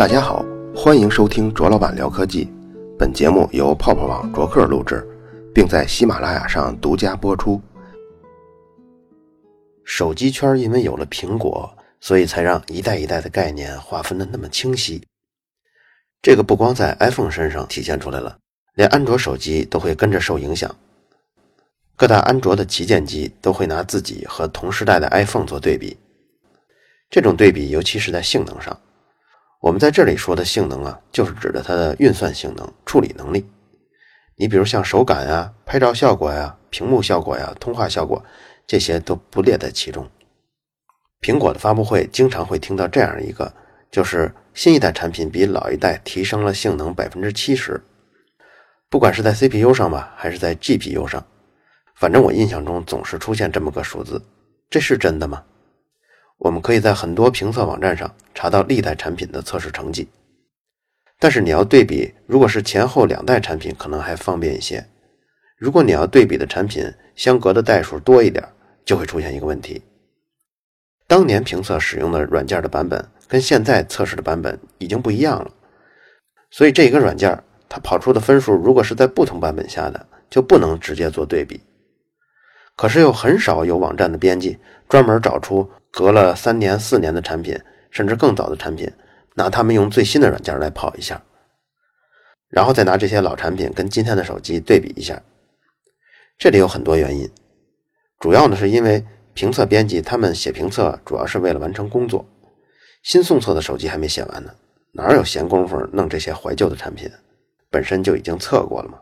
大家好，欢迎收听卓老板聊科技。本节目由泡泡网卓克录制，并在喜马拉雅上独家播出。手机圈因为有了苹果，所以才让一代一代的概念划分的那么清晰。这个不光在 iPhone 身上体现出来了，连安卓手机都会跟着受影响。各大安卓的旗舰机都会拿自己和同时代的 iPhone 做对比。这种对比，尤其是在性能上。我们在这里说的性能啊，就是指的它的运算性能、处理能力。你比如像手感呀、拍照效果呀、屏幕效果呀、通话效果，这些都不列在其中。苹果的发布会经常会听到这样一个，就是新一代产品比老一代提升了性能百分之七十，不管是在 CPU 上吧，还是在 GPU 上，反正我印象中总是出现这么个数字，这是真的吗？我们可以在很多评测网站上查到历代产品的测试成绩，但是你要对比，如果是前后两代产品，可能还方便一些。如果你要对比的产品相隔的代数多一点，就会出现一个问题：当年评测使用的软件的版本跟现在测试的版本已经不一样了，所以这一个软件它跑出的分数，如果是在不同版本下的，就不能直接做对比。可是又很少有网站的编辑专门找出。隔了三年、四年的产品，甚至更早的产品，拿他们用最新的软件来跑一下，然后再拿这些老产品跟今天的手机对比一下。这里有很多原因，主要呢是因为评测编辑他们写评测主要是为了完成工作，新送测的手机还没写完呢，哪有闲工夫弄这些怀旧的产品？本身就已经测过了嘛。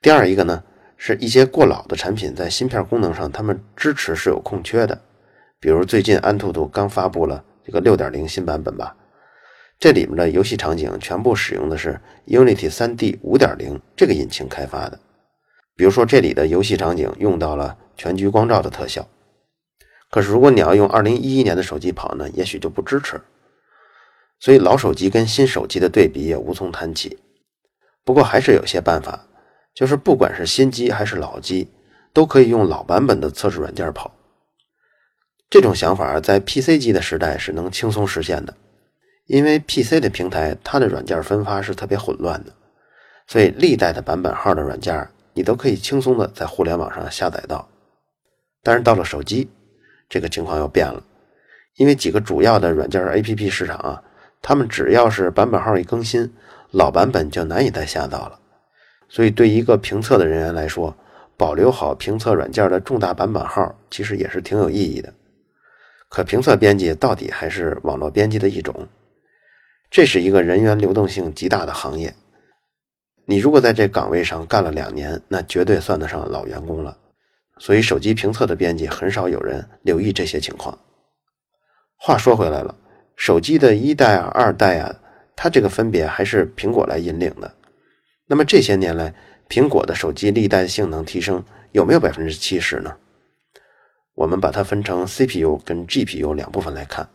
第二一个呢，是一些过老的产品在芯片功能上，他们支持是有空缺的。比如最近安兔兔刚发布了这个六点零新版本吧，这里面的游戏场景全部使用的是 Unity 3D 五点零这个引擎开发的。比如说这里的游戏场景用到了全局光照的特效，可是如果你要用二零一一年的手机跑呢，也许就不支持。所以老手机跟新手机的对比也无从谈起。不过还是有些办法，就是不管是新机还是老机，都可以用老版本的测试软件跑。这种想法在 PC 机的时代是能轻松实现的，因为 PC 的平台它的软件分发是特别混乱的，所以历代的版本号的软件你都可以轻松的在互联网上下载到。但是到了手机，这个情况又变了，因为几个主要的软件 APP 市场啊，他们只要是版本号一更新，老版本就难以再下到了。所以对一个评测的人员来说，保留好评测软件的重大版本号，其实也是挺有意义的。可评测编辑到底还是网络编辑的一种，这是一个人员流动性极大的行业。你如果在这岗位上干了两年，那绝对算得上老员工了。所以手机评测的编辑很少有人留意这些情况。话说回来了，手机的一代、二代啊，它这个分别还是苹果来引领的。那么这些年来，苹果的手机历代性能提升有没有百分之七十呢？我们把它分成 CPU 跟 GPU 两部分来看，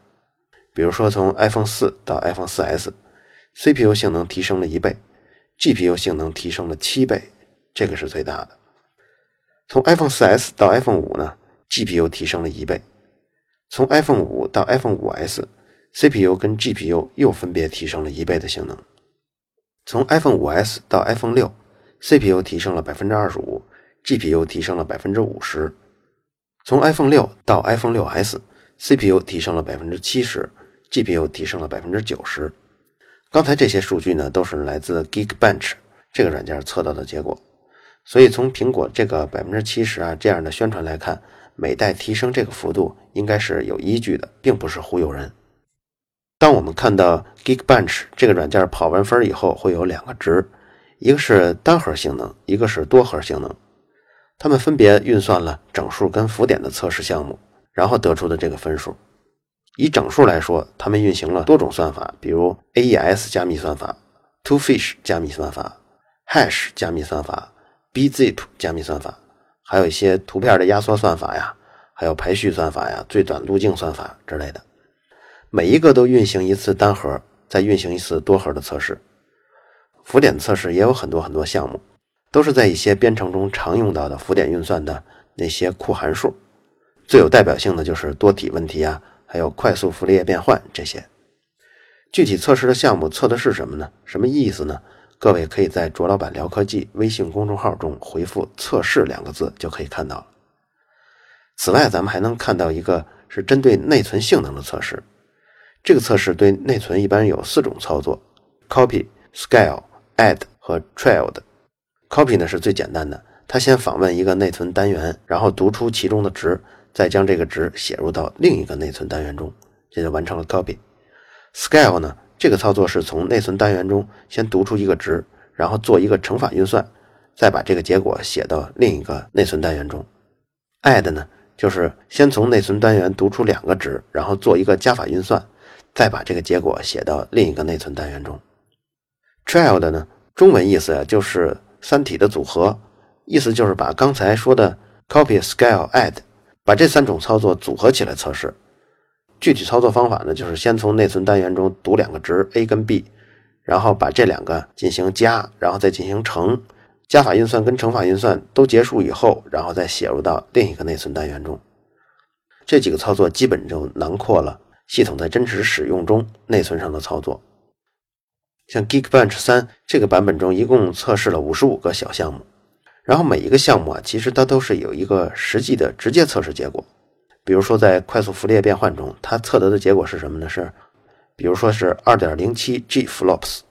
比如说从 iPhone 四到 iPhone 四 S，CPU 性能提升了一倍，GPU 性能提升了七倍，这个是最大的。从 iPhone 四 S 到 iPhone 五呢，GPU 提升了一倍；从 iPhone 五到 iPhone 五 S，CPU 跟 GPU 又分别提升了一倍的性能。从 iPhone 五 S 到 iPhone 六，CPU 提升了百分之二十五，GPU 提升了百分之五十。从 iPhone 六到 iPhone 六 S，CPU 提升了百分之七十，GPU 提升了百分之九十。刚才这些数据呢，都是来自 Geekbench 这个软件测到的结果。所以从苹果这个百分之七十啊这样的宣传来看，每代提升这个幅度应该是有依据的，并不是忽悠人。当我们看到 Geekbench 这个软件跑完分以后，会有两个值，一个是单核性能，一个是多核性能。他们分别运算了整数跟浮点的测试项目，然后得出的这个分数。以整数来说，他们运行了多种算法，比如 AES 加密算法、Twofish 加密算法、Hash 加密算法、Bzip 加密算法，还有一些图片的压缩算法呀，还有排序算法呀、最短路径算法之类的。每一个都运行一次单核，再运行一次多核的测试。浮点测试也有很多很多项目。都是在一些编程中常用到的浮点运算的那些库函数，最有代表性的就是多体问题啊，还有快速傅立叶变换这些。具体测试的项目测的是什么呢？什么意思呢？各位可以在卓老板聊科技微信公众号中回复“测试”两个字，就可以看到了。此外，咱们还能看到一个是针对内存性能的测试。这个测试对内存一般有四种操作：copy、scale、add 和 child。Copy 呢是最简单的，它先访问一个内存单元，然后读出其中的值，再将这个值写入到另一个内存单元中，这就完成了 copy。scale 呢，这个操作是从内存单元中先读出一个值，然后做一个乘法运算，再把这个结果写到另一个内存单元中。add 呢？就是先从内存单元读出两个值，然后做一个加法运算，再把这个结果写到另一个内存单元中。Child 呢，中文意思呀就是三体的组合，意思就是把刚才说的 copy、scale、add，把这三种操作组合起来测试。具体操作方法呢，就是先从内存单元中读两个值 a 跟 b，然后把这两个进行加，然后再进行乘。加法运算跟乘法运算都结束以后，然后再写入到另一个内存单元中。这几个操作基本就囊括了系统在真实使用中内存上的操作。像 Geekbench 三这个版本中，一共测试了五十五个小项目，然后每一个项目啊，其实它都是有一个实际的直接测试结果。比如说在快速浮列变换中，它测得的结果是什么呢？是，比如说是二点零七 G flops。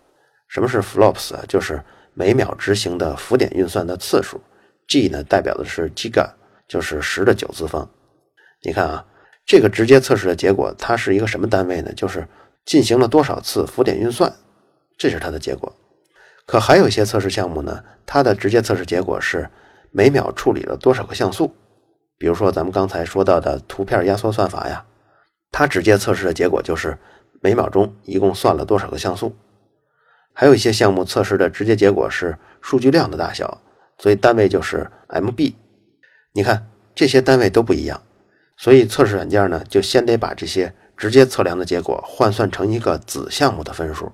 什么是 flops 啊？就是每秒执行的浮点运算的次数，G 呢代表的是 Giga，就是十的九次方。你看啊，这个直接测试的结果，它是一个什么单位呢？就是进行了多少次浮点运算，这是它的结果。可还有一些测试项目呢，它的直接测试结果是每秒处理了多少个像素。比如说咱们刚才说到的图片压缩算法呀，它直接测试的结果就是每秒钟一共算了多少个像素。还有一些项目测试的直接结果是数据量的大小，所以单位就是 MB。你看这些单位都不一样，所以测试软件呢就先得把这些直接测量的结果换算成一个子项目的分数。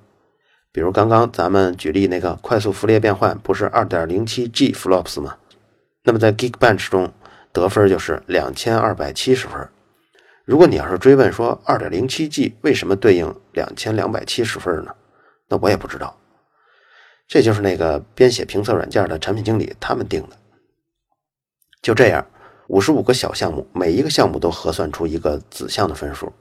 比如刚刚咱们举例那个快速符列变换不是 2.07G flops 吗？那么在 Geekbench 中得分就是2270分。如果你要是追问说 2.07G 为什么对应2270分呢？那我也不知道，这就是那个编写评测软件的产品经理他们定的。就这样，五十五个小项目，每一个项目都核算出一个子项的分数，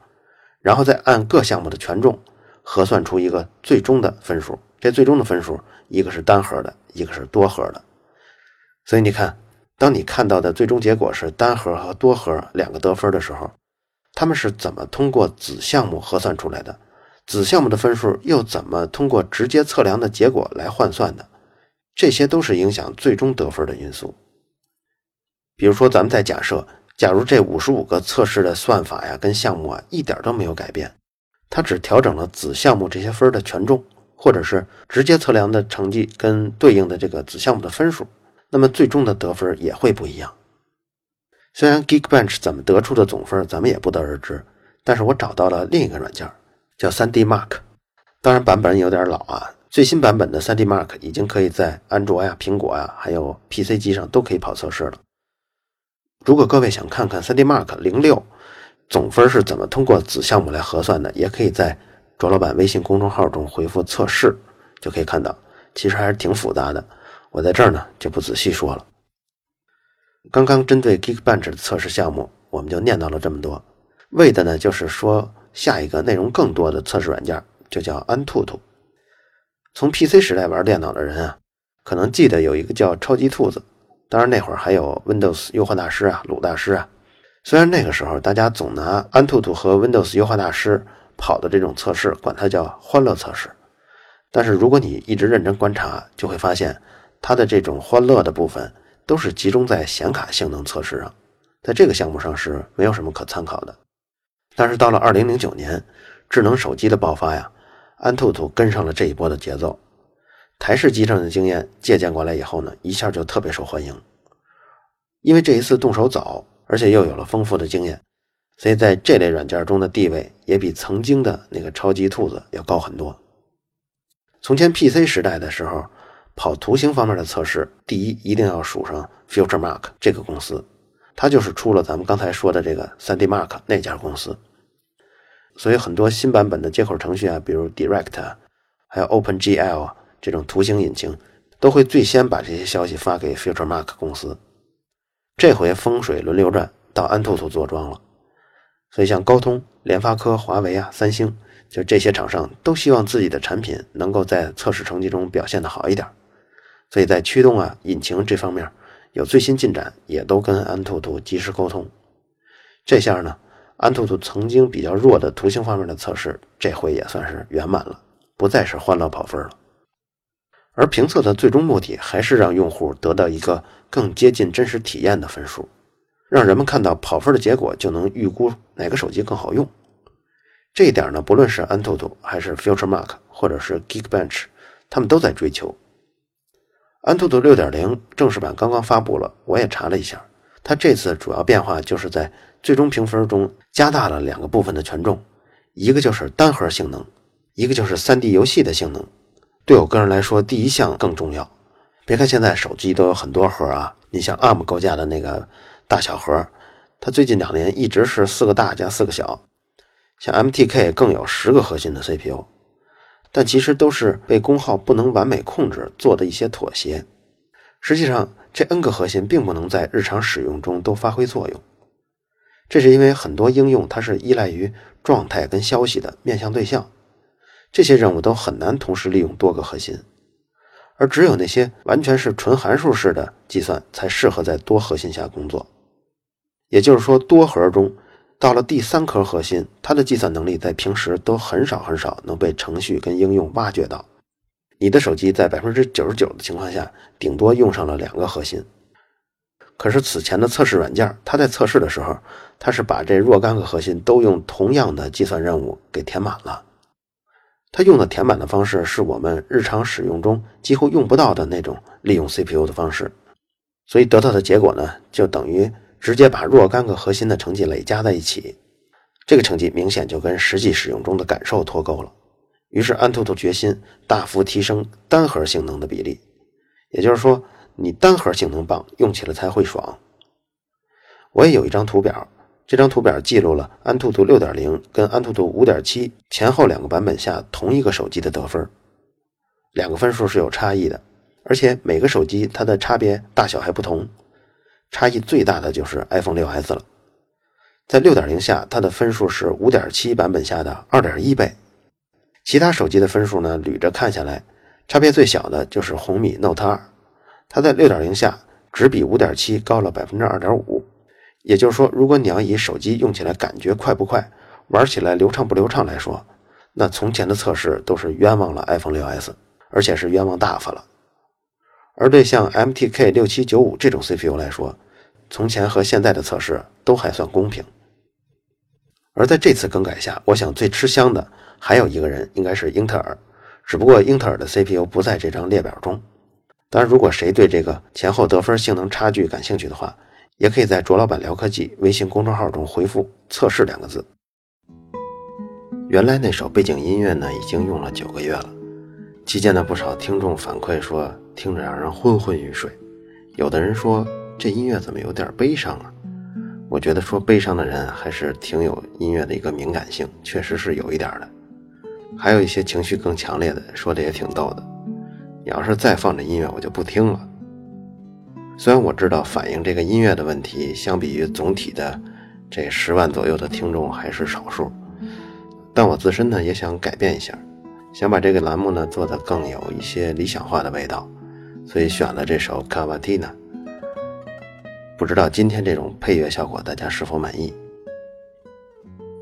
然后再按各项目的权重核算出一个最终的分数。这最终的分数，一个是单核的，一个是多核的。所以你看，当你看到的最终结果是单核和多核两个得分的时候，他们是怎么通过子项目核算出来的？子项目的分数又怎么通过直接测量的结果来换算的？这些都是影响最终得分的因素。比如说，咱们再假设，假如这五十五个测试的算法呀跟项目啊一点都没有改变，它只调整了子项目这些分的权重，或者是直接测量的成绩跟对应的这个子项目的分数，那么最终的得分也会不一样。虽然 Geekbench 怎么得出的总分咱们也不得而知，但是我找到了另一个软件。叫 3D Mark，当然版本有点老啊。最新版本的 3D Mark 已经可以在安卓呀、苹果呀，还有 PC 机上都可以跑测试了。如果各位想看看 3D Mark 零六总分是怎么通过子项目来核算的，也可以在卓老板微信公众号中回复“测试”就可以看到。其实还是挺复杂的，我在这儿呢就不仔细说了。刚刚针对 Geekbench 的测试项目，我们就念叨了这么多，为的呢就是说。下一个内容更多的测试软件就叫安兔兔。从 PC 时代玩电脑的人啊，可能记得有一个叫超级兔子。当然那会儿还有 Windows 优化大师啊，鲁大师啊。虽然那个时候大家总拿安兔兔和 Windows 优化大师跑的这种测试，管它叫欢乐测试。但是如果你一直认真观察，就会发现它的这种欢乐的部分都是集中在显卡性能测试上，在这个项目上是没有什么可参考的。但是到了二零零九年，智能手机的爆发呀，安兔兔跟上了这一波的节奏。台式机上的经验借鉴过来以后呢，一下就特别受欢迎。因为这一次动手早，而且又有了丰富的经验，所以在这类软件中的地位也比曾经的那个超级兔子要高很多。从前 PC 时代的时候，跑图形方面的测试，第一一定要数上 FutureMark 这个公司。它就是出了咱们刚才说的这个 3D Mark 那家公司。所以很多新版本的接口程序啊，比如 Direct，还有 OpenGL 这种图形引擎，都会最先把这些消息发给 FutureMark 公司。这回风水轮流转，到安兔兔坐庄了。所以像高通、联发科、华为啊、三星，就这些厂商都希望自己的产品能够在测试成绩中表现的好一点。所以在驱动啊、引擎这方面有最新进展，也都跟安兔兔及时沟通。这下呢，安兔兔曾经比较弱的图形方面的测试，这回也算是圆满了，不再是欢乐跑分了。而评测的最终目的还是让用户得到一个更接近真实体验的分数，让人们看到跑分的结果就能预估哪个手机更好用。这一点呢，不论是安兔兔还是 FutureMark 或者是 Geekbench，他们都在追求。安兔兔六点零正式版刚刚发布了，我也查了一下，它这次主要变化就是在最终评分中加大了两个部分的权重，一个就是单核性能，一个就是 3D 游戏的性能。对我个人来说，第一项更重要。别看现在手机都有很多核啊，你像 ARM 构架的那个大小核，它最近两年一直是四个大加四个小，像 MTK 更有十个核心的 CPU。但其实都是被功耗不能完美控制做的一些妥协。实际上，这 N 个核心并不能在日常使用中都发挥作用。这是因为很多应用它是依赖于状态跟消息的面向对象，这些任务都很难同时利用多个核心，而只有那些完全是纯函数式的计算才适合在多核心下工作。也就是说，多核中。到了第三颗核心，它的计算能力在平时都很少很少能被程序跟应用挖掘到。你的手机在百分之九十九的情况下，顶多用上了两个核心。可是此前的测试软件，它在测试的时候，它是把这若干个核心都用同样的计算任务给填满了。它用的填满的方式，是我们日常使用中几乎用不到的那种利用 CPU 的方式。所以得到的结果呢，就等于。直接把若干个核心的成绩累加在一起，这个成绩明显就跟实际使用中的感受脱钩了。于是安兔兔决心大幅提升单核性能的比例，也就是说，你单核性能棒，用起来才会爽。我也有一张图表，这张图表记录了安兔兔6.0跟安兔兔5.7前后两个版本下同一个手机的得分，两个分数是有差异的，而且每个手机它的差别大小还不同。差异最大的就是 iPhone 6s 了，在6.0下，它的分数是5.7版本下的2.1倍。其他手机的分数呢，捋着看下来，差别最小的就是红米 Note 2，它在6.0下只比5.7高了2.5%。也就是说，如果你要以手机用起来感觉快不快、玩起来流畅不流畅来说，那从前的测试都是冤枉了 iPhone 6s，而且是冤枉大发了。而对像 MTK 六七九五这种 CPU 来说，从前和现在的测试都还算公平。而在这次更改下，我想最吃香的还有一个人，应该是英特尔。只不过英特尔的 CPU 不在这张列表中。当然，如果谁对这个前后得分性能差距感兴趣的话，也可以在卓老板聊科技微信公众号中回复“测试”两个字。原来那首背景音乐呢，已经用了九个月了。期间呢，不少听众反馈说。听着让人昏昏欲睡，有的人说这音乐怎么有点悲伤啊？我觉得说悲伤的人还是挺有音乐的一个敏感性，确实是有一点的。还有一些情绪更强烈的，说的也挺逗的。你要是再放这音乐，我就不听了。虽然我知道反映这个音乐的问题，相比于总体的这十万左右的听众还是少数，但我自身呢也想改变一下，想把这个栏目呢做得更有一些理想化的味道。所以选了这首《Cavatina》，不知道今天这种配乐效果大家是否满意？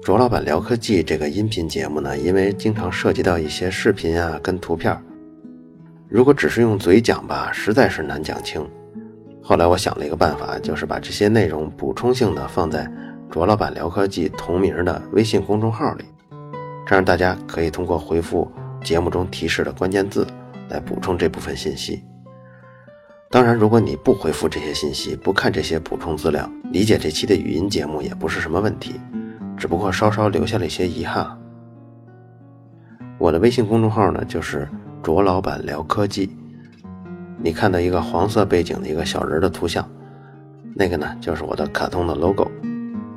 卓老板聊科技这个音频节目呢，因为经常涉及到一些视频啊跟图片，如果只是用嘴讲吧，实在是难讲清。后来我想了一个办法，就是把这些内容补充性的放在卓老板聊科技同名的微信公众号里，这样大家可以通过回复节目中提示的关键字来补充这部分信息。当然，如果你不回复这些信息，不看这些补充资料，理解这期的语音节目也不是什么问题，只不过稍稍留下了一些遗憾。我的微信公众号呢，就是卓老板聊科技。你看到一个黄色背景的一个小人的图像，那个呢就是我的卡通的 logo。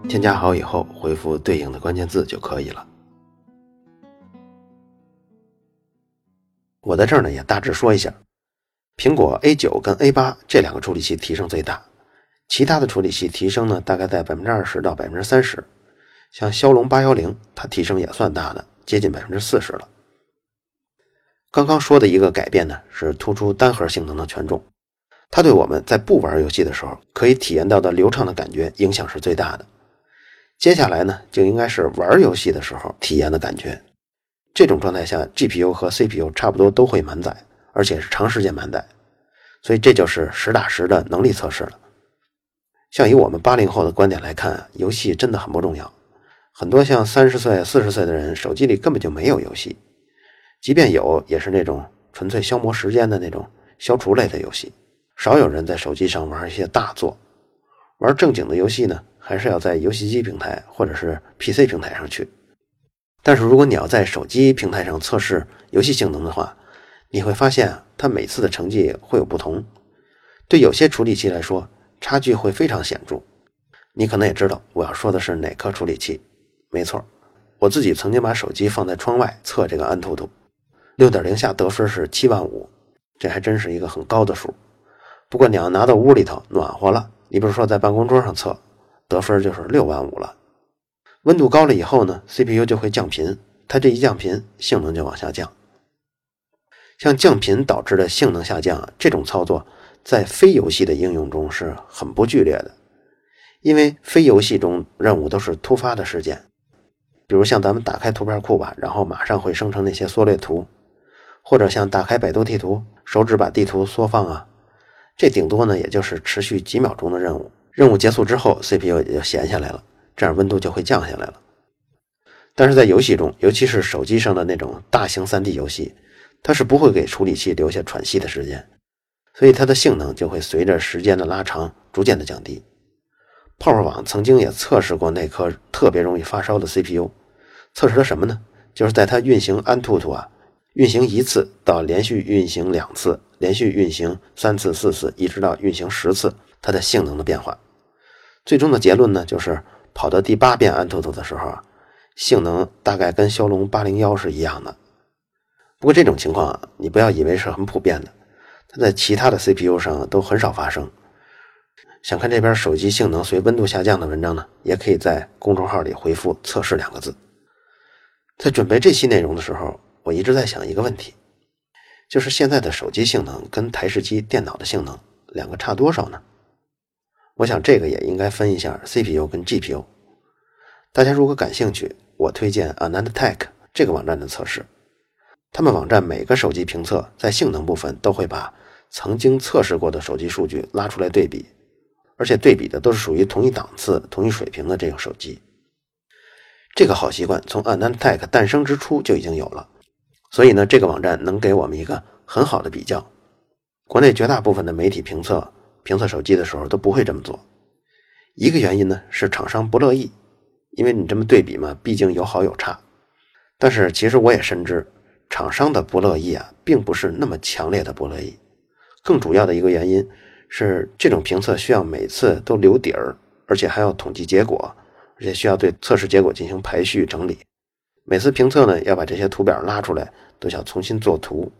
添加好以后，回复对应的关键字就可以了。我在这儿呢也大致说一下，苹果 A 九跟 A 八这两个处理器提升最大，其他的处理器提升呢大概在百分之二十到百分之三十，像骁龙八幺零，它提升也算大的，接近百分之四十了。刚刚说的一个改变呢，是突出单核性能的权重，它对我们在不玩游戏的时候可以体验到的流畅的感觉影响是最大的。接下来呢，就应该是玩游戏的时候体验的感觉。这种状态下，GPU 和 CPU 差不多都会满载，而且是长时间满载，所以这就是实打实的能力测试了。像以我们八零后的观点来看，游戏真的很不重要。很多像三十岁、四十岁的人，手机里根本就没有游戏，即便有，也是那种纯粹消磨时间的那种消除类的游戏。少有人在手机上玩一些大作，玩正经的游戏呢，还是要在游戏机平台或者是 PC 平台上去。但是如果你要在手机平台上测试游戏性能的话，你会发现它每次的成绩会有不同，对有些处理器来说，差距会非常显著。你可能也知道我要说的是哪颗处理器。没错，我自己曾经把手机放在窗外测这个安兔兔，六点零下得分是七万五，这还真是一个很高的数。不过你要拿到屋里头暖和了，你比如说在办公桌上测，得分就是六万五了。温度高了以后呢，CPU 就会降频，它这一降频，性能就往下降。像降频导致的性能下降这种操作，在非游戏的应用中是很不剧烈的，因为非游戏中任务都是突发的事件。比如像咱们打开图片库吧，然后马上会生成那些缩略图，或者像打开百度地图，手指把地图缩放啊，这顶多呢也就是持续几秒钟的任务。任务结束之后，CPU 也就闲下来了，这样温度就会降下来了。但是在游戏中，尤其是手机上的那种大型 3D 游戏，它是不会给处理器留下喘息的时间，所以它的性能就会随着时间的拉长逐渐的降低。泡泡网曾经也测试过那颗特别容易发烧的 CPU。测试了什么呢？就是在它运行安兔兔啊，运行一次到连续运行两次，连续运行三次、四次，一直到运行十次，它的性能的变化。最终的结论呢，就是跑到第八遍安兔兔的时候啊，性能大概跟骁龙八零幺是一样的。不过这种情况啊，你不要以为是很普遍的，它在其他的 CPU 上都很少发生。想看这边手机性能随温度下降的文章呢，也可以在公众号里回复“测试”两个字。在准备这期内容的时候，我一直在想一个问题，就是现在的手机性能跟台式机电脑的性能两个差多少呢？我想这个也应该分一下 CPU 跟 GPU。大家如果感兴趣，我推荐 AnandTech 这个网站的测试。他们网站每个手机评测在性能部分都会把曾经测试过的手机数据拉出来对比，而且对比的都是属于同一档次、同一水平的这种手机。这个好习惯从 AnandTech 诞生之初就已经有了，所以呢，这个网站能给我们一个很好的比较。国内绝大部分的媒体评测评测手机的时候都不会这么做，一个原因呢是厂商不乐意，因为你这么对比嘛，毕竟有好有差。但是其实我也深知，厂商的不乐意啊，并不是那么强烈的不乐意。更主要的一个原因是，这种评测需要每次都留底儿，而且还要统计结果。而且需要对测试结果进行排序整理，每次评测呢要把这些图表拉出来，都想重新做图，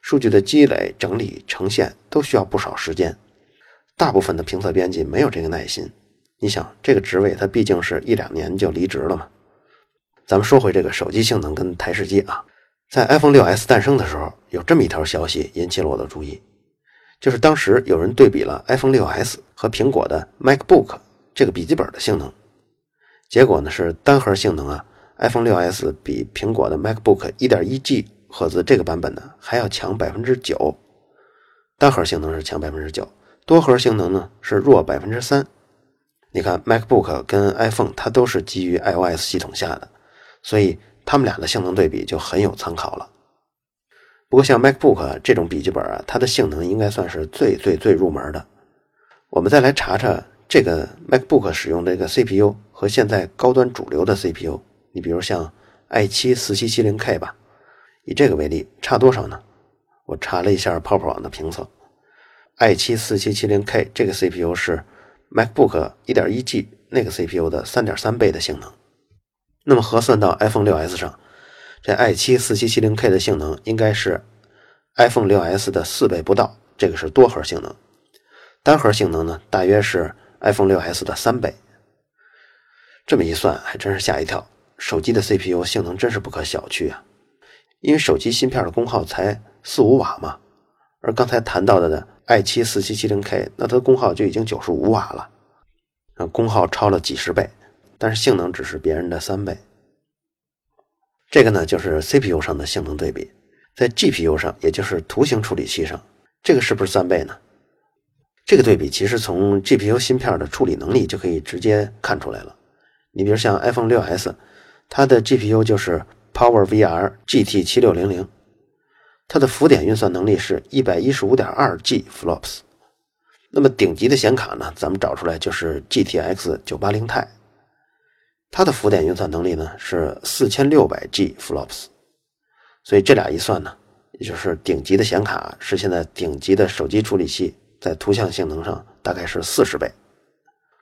数据的积累、整理、呈现都需要不少时间。大部分的评测编辑没有这个耐心。你想，这个职位他毕竟是一两年就离职了嘛。咱们说回这个手机性能跟台式机啊，在 iPhone 6s 诞生的时候，有这么一条消息引起了我的注意，就是当时有人对比了 iPhone 6s 和苹果的 MacBook 这个笔记本的性能。结果呢是单核性能啊，iPhone 6s 比苹果的 MacBook 1.1G 赫兹这个版本呢还要强百分之九，单核性能是强百分之九，多核性能呢是弱百分之三。你看 MacBook 跟 iPhone 它都是基于 iOS 系统下的，所以它们俩的性能对比就很有参考了。不过像 MacBook 这种笔记本啊，它的性能应该算是最最最入门的。我们再来查查。这个 MacBook 使用这个 CPU 和现在高端主流的 CPU，你比如像 i7 4770K 吧，以这个为例，差多少呢？我查了一下泡泡网的评测，i7 4770K 这个 CPU 是 MacBook 1.1G 那个 CPU 的3.3倍的性能。那么核算到 iPhone 6s 上，这 i7 4770K 的性能应该是 iPhone 6s 的四倍不到，这个是多核性能。单核性能呢，大约是 iPhone 6s 的三倍。这么一算，还真是吓一跳。手机的 CPU 性能真是不可小觑啊！因为手机芯片的功耗才四五瓦嘛，而刚才谈到的的 i7 4770K，那它的功耗就已经九十五瓦了，啊，功耗超了几十倍，但是性能只是别人的三倍。这个呢，就是 CPU 上的性能对比，在 GPU 上，也就是图形处理器上，这个是不是三倍呢？这个对比其实从 GPU 芯片的处理能力就可以直接看出来了。你比如像 iPhone 6s，它的 GPU 就是 PowerVR GT 七六零零，它的浮点运算能力是一百一十五点二 G flops。那么顶级的显卡呢，咱们找出来就是 GTX 九八零 i 它的浮点运算能力呢是四千六百 G flops。所以这俩一算呢，也就是顶级的显卡是现在顶级的手机处理器。在图像性能上大概是四十倍，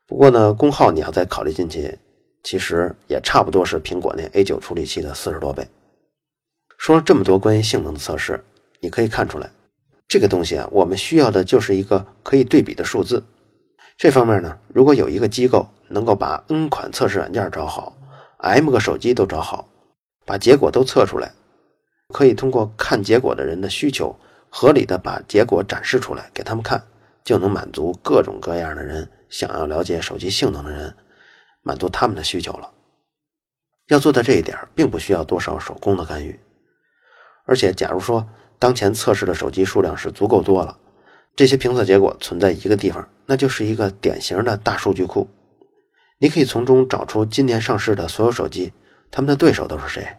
不过呢，功耗你要再考虑进去，其实也差不多是苹果那 A9 处理器的四十多倍。说了这么多关于性能的测试，你可以看出来，这个东西啊，我们需要的就是一个可以对比的数字。这方面呢，如果有一个机构能够把 N 款测试软件找好，M 个手机都找好，把结果都测出来，可以通过看结果的人的需求。合理的把结果展示出来给他们看，就能满足各种各样的人想要了解手机性能的人，满足他们的需求了。要做到这一点，并不需要多少手工的干预。而且，假如说当前测试的手机数量是足够多了，这些评测结果存在一个地方，那就是一个典型的大数据库。你可以从中找出今年上市的所有手机，他们的对手都是谁，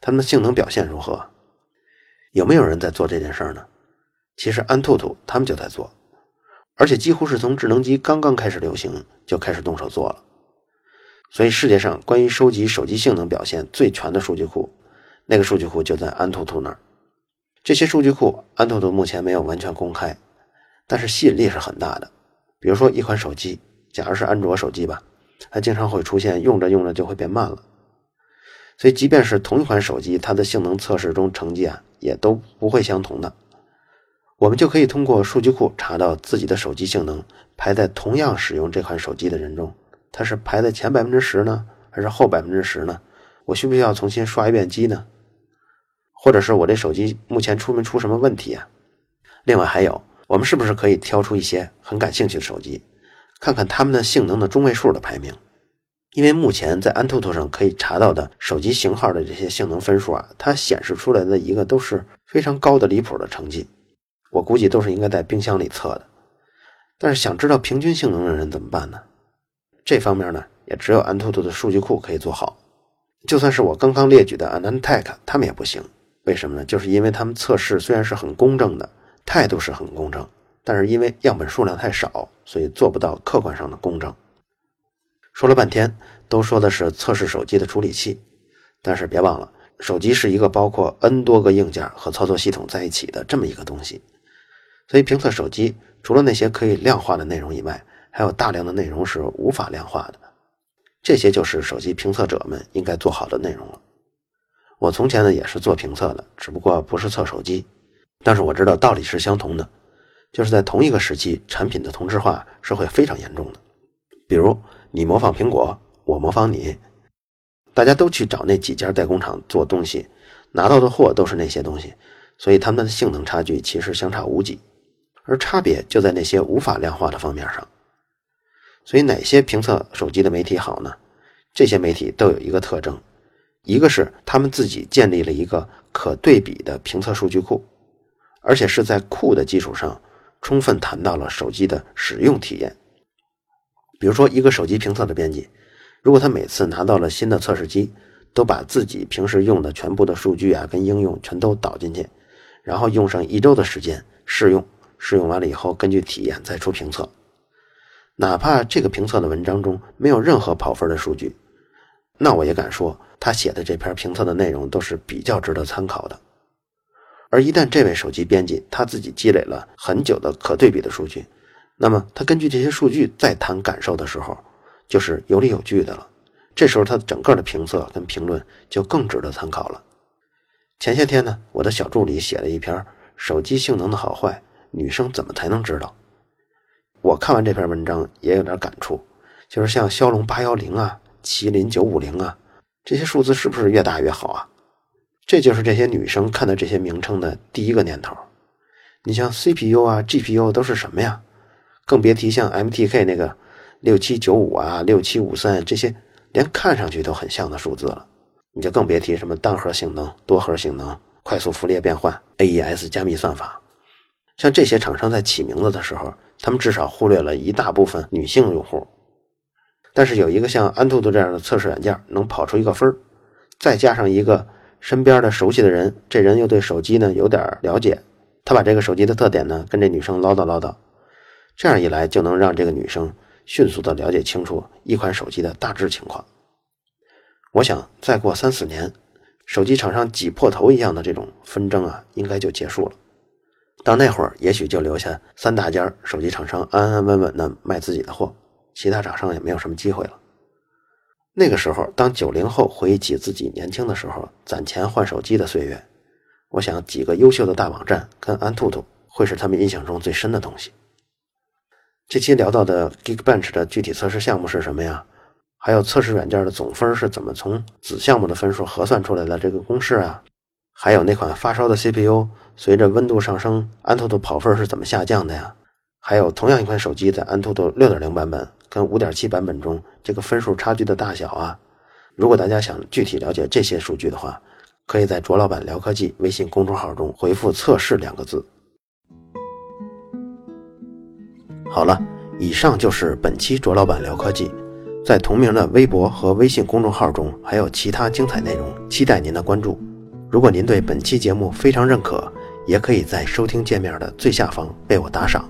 他们的性能表现如何。有没有人在做这件事儿呢？其实安兔兔他们就在做，而且几乎是从智能机刚刚开始流行就开始动手做了。所以世界上关于收集手机性能表现最全的数据库，那个数据库就在安兔兔那儿。这些数据库安兔兔目前没有完全公开，但是吸引力是很大的。比如说一款手机，假如是安卓手机吧，它经常会出现用着用着就会变慢了。所以即便是同一款手机，它的性能测试中成绩啊。也都不会相同的，我们就可以通过数据库查到自己的手机性能排在同样使用这款手机的人中，它是排在前百分之十呢，还是后百分之十呢？我需不需要重新刷一遍机呢？或者是我这手机目前出没出什么问题啊？另外还有，我们是不是可以挑出一些很感兴趣的手机，看看它们的性能的中位数的排名？因为目前在安兔兔上可以查到的手机型号的这些性能分数啊，它显示出来的一个都是非常高的离谱的成绩，我估计都是应该在冰箱里测的。但是想知道平均性能的人怎么办呢？这方面呢，也只有安兔兔的数据库可以做好。就算是我刚刚列举的 Anantech，他们也不行。为什么呢？就是因为他们测试虽然是很公正的，态度是很公正，但是因为样本数量太少，所以做不到客观上的公正。说了半天，都说的是测试手机的处理器，但是别忘了，手机是一个包括 N 多个硬件和操作系统在一起的这么一个东西，所以评测手机除了那些可以量化的内容以外，还有大量的内容是无法量化的，这些就是手机评测者们应该做好的内容了。我从前呢也是做评测的，只不过不是测手机，但是我知道道理是相同的，就是在同一个时期，产品的同质化是会非常严重的，比如。你模仿苹果，我模仿你，大家都去找那几家代工厂做东西，拿到的货都是那些东西，所以他们的性能差距其实相差无几，而差别就在那些无法量化的方面上。所以哪些评测手机的媒体好呢？这些媒体都有一个特征，一个是他们自己建立了一个可对比的评测数据库，而且是在库的基础上充分谈到了手机的使用体验。比如说，一个手机评测的编辑，如果他每次拿到了新的测试机，都把自己平时用的全部的数据啊跟应用全都导进去，然后用上一周的时间试用，试用完了以后根据体验再出评测，哪怕这个评测的文章中没有任何跑分的数据，那我也敢说他写的这篇评测的内容都是比较值得参考的。而一旦这位手机编辑他自己积累了很久的可对比的数据，那么他根据这些数据再谈感受的时候，就是有理有据的了。这时候他整个的评测跟评论就更值得参考了。前些天呢，我的小助理写了一篇手机性能的好坏，女生怎么才能知道？我看完这篇文章也有点感触，就是像骁龙八幺零啊、麒麟九五零啊这些数字，是不是越大越好啊？这就是这些女生看到这些名称的第一个念头。你像 CPU 啊、GPU 都是什么呀？更别提像 MTK 那个六七九五啊、六七五三这些，连看上去都很像的数字了。你就更别提什么单核性能、多核性能、快速符列变换、AES 加密算法。像这些厂商在起名字的时候，他们至少忽略了一大部分女性用户。但是有一个像安兔兔这样的测试软件能跑出一个分再加上一个身边的熟悉的人，这人又对手机呢有点了解，他把这个手机的特点呢跟这女生唠叨唠叨，这样一来就能让这个女生迅速的了解清楚一款手机的大致情况。我想再过三四年，手机厂商挤破头一样的这种纷争啊，应该就结束了。到那会儿，也许就留下三大家手机厂商安安稳稳的卖自己的货，其他厂商也没有什么机会了。那个时候，当九零后回忆起自己年轻的时候攒钱换手机的岁月，我想几个优秀的大网站跟安兔兔会是他们印象中最深的东西。这期聊到的 Geekbench 的具体测试项目是什么呀？还有测试软件的总分是怎么从子项目的分数核算出来的？这个公式啊，还有那款发烧的 CPU 随着温度上升，安兔兔跑分是怎么下降的呀？还有同样一款手机在安兔兔6.0版本跟5.7版本中这个分数差距的大小啊？如果大家想具体了解这些数据的话，可以在卓老板聊科技微信公众号中回复“测试”两个字。好了，以上就是本期卓老板聊科技。在同名的微博和微信公众号中，还有其他精彩内容，期待您的关注。如果您对本期节目非常认可，也可以在收听界面的最下方为我打赏。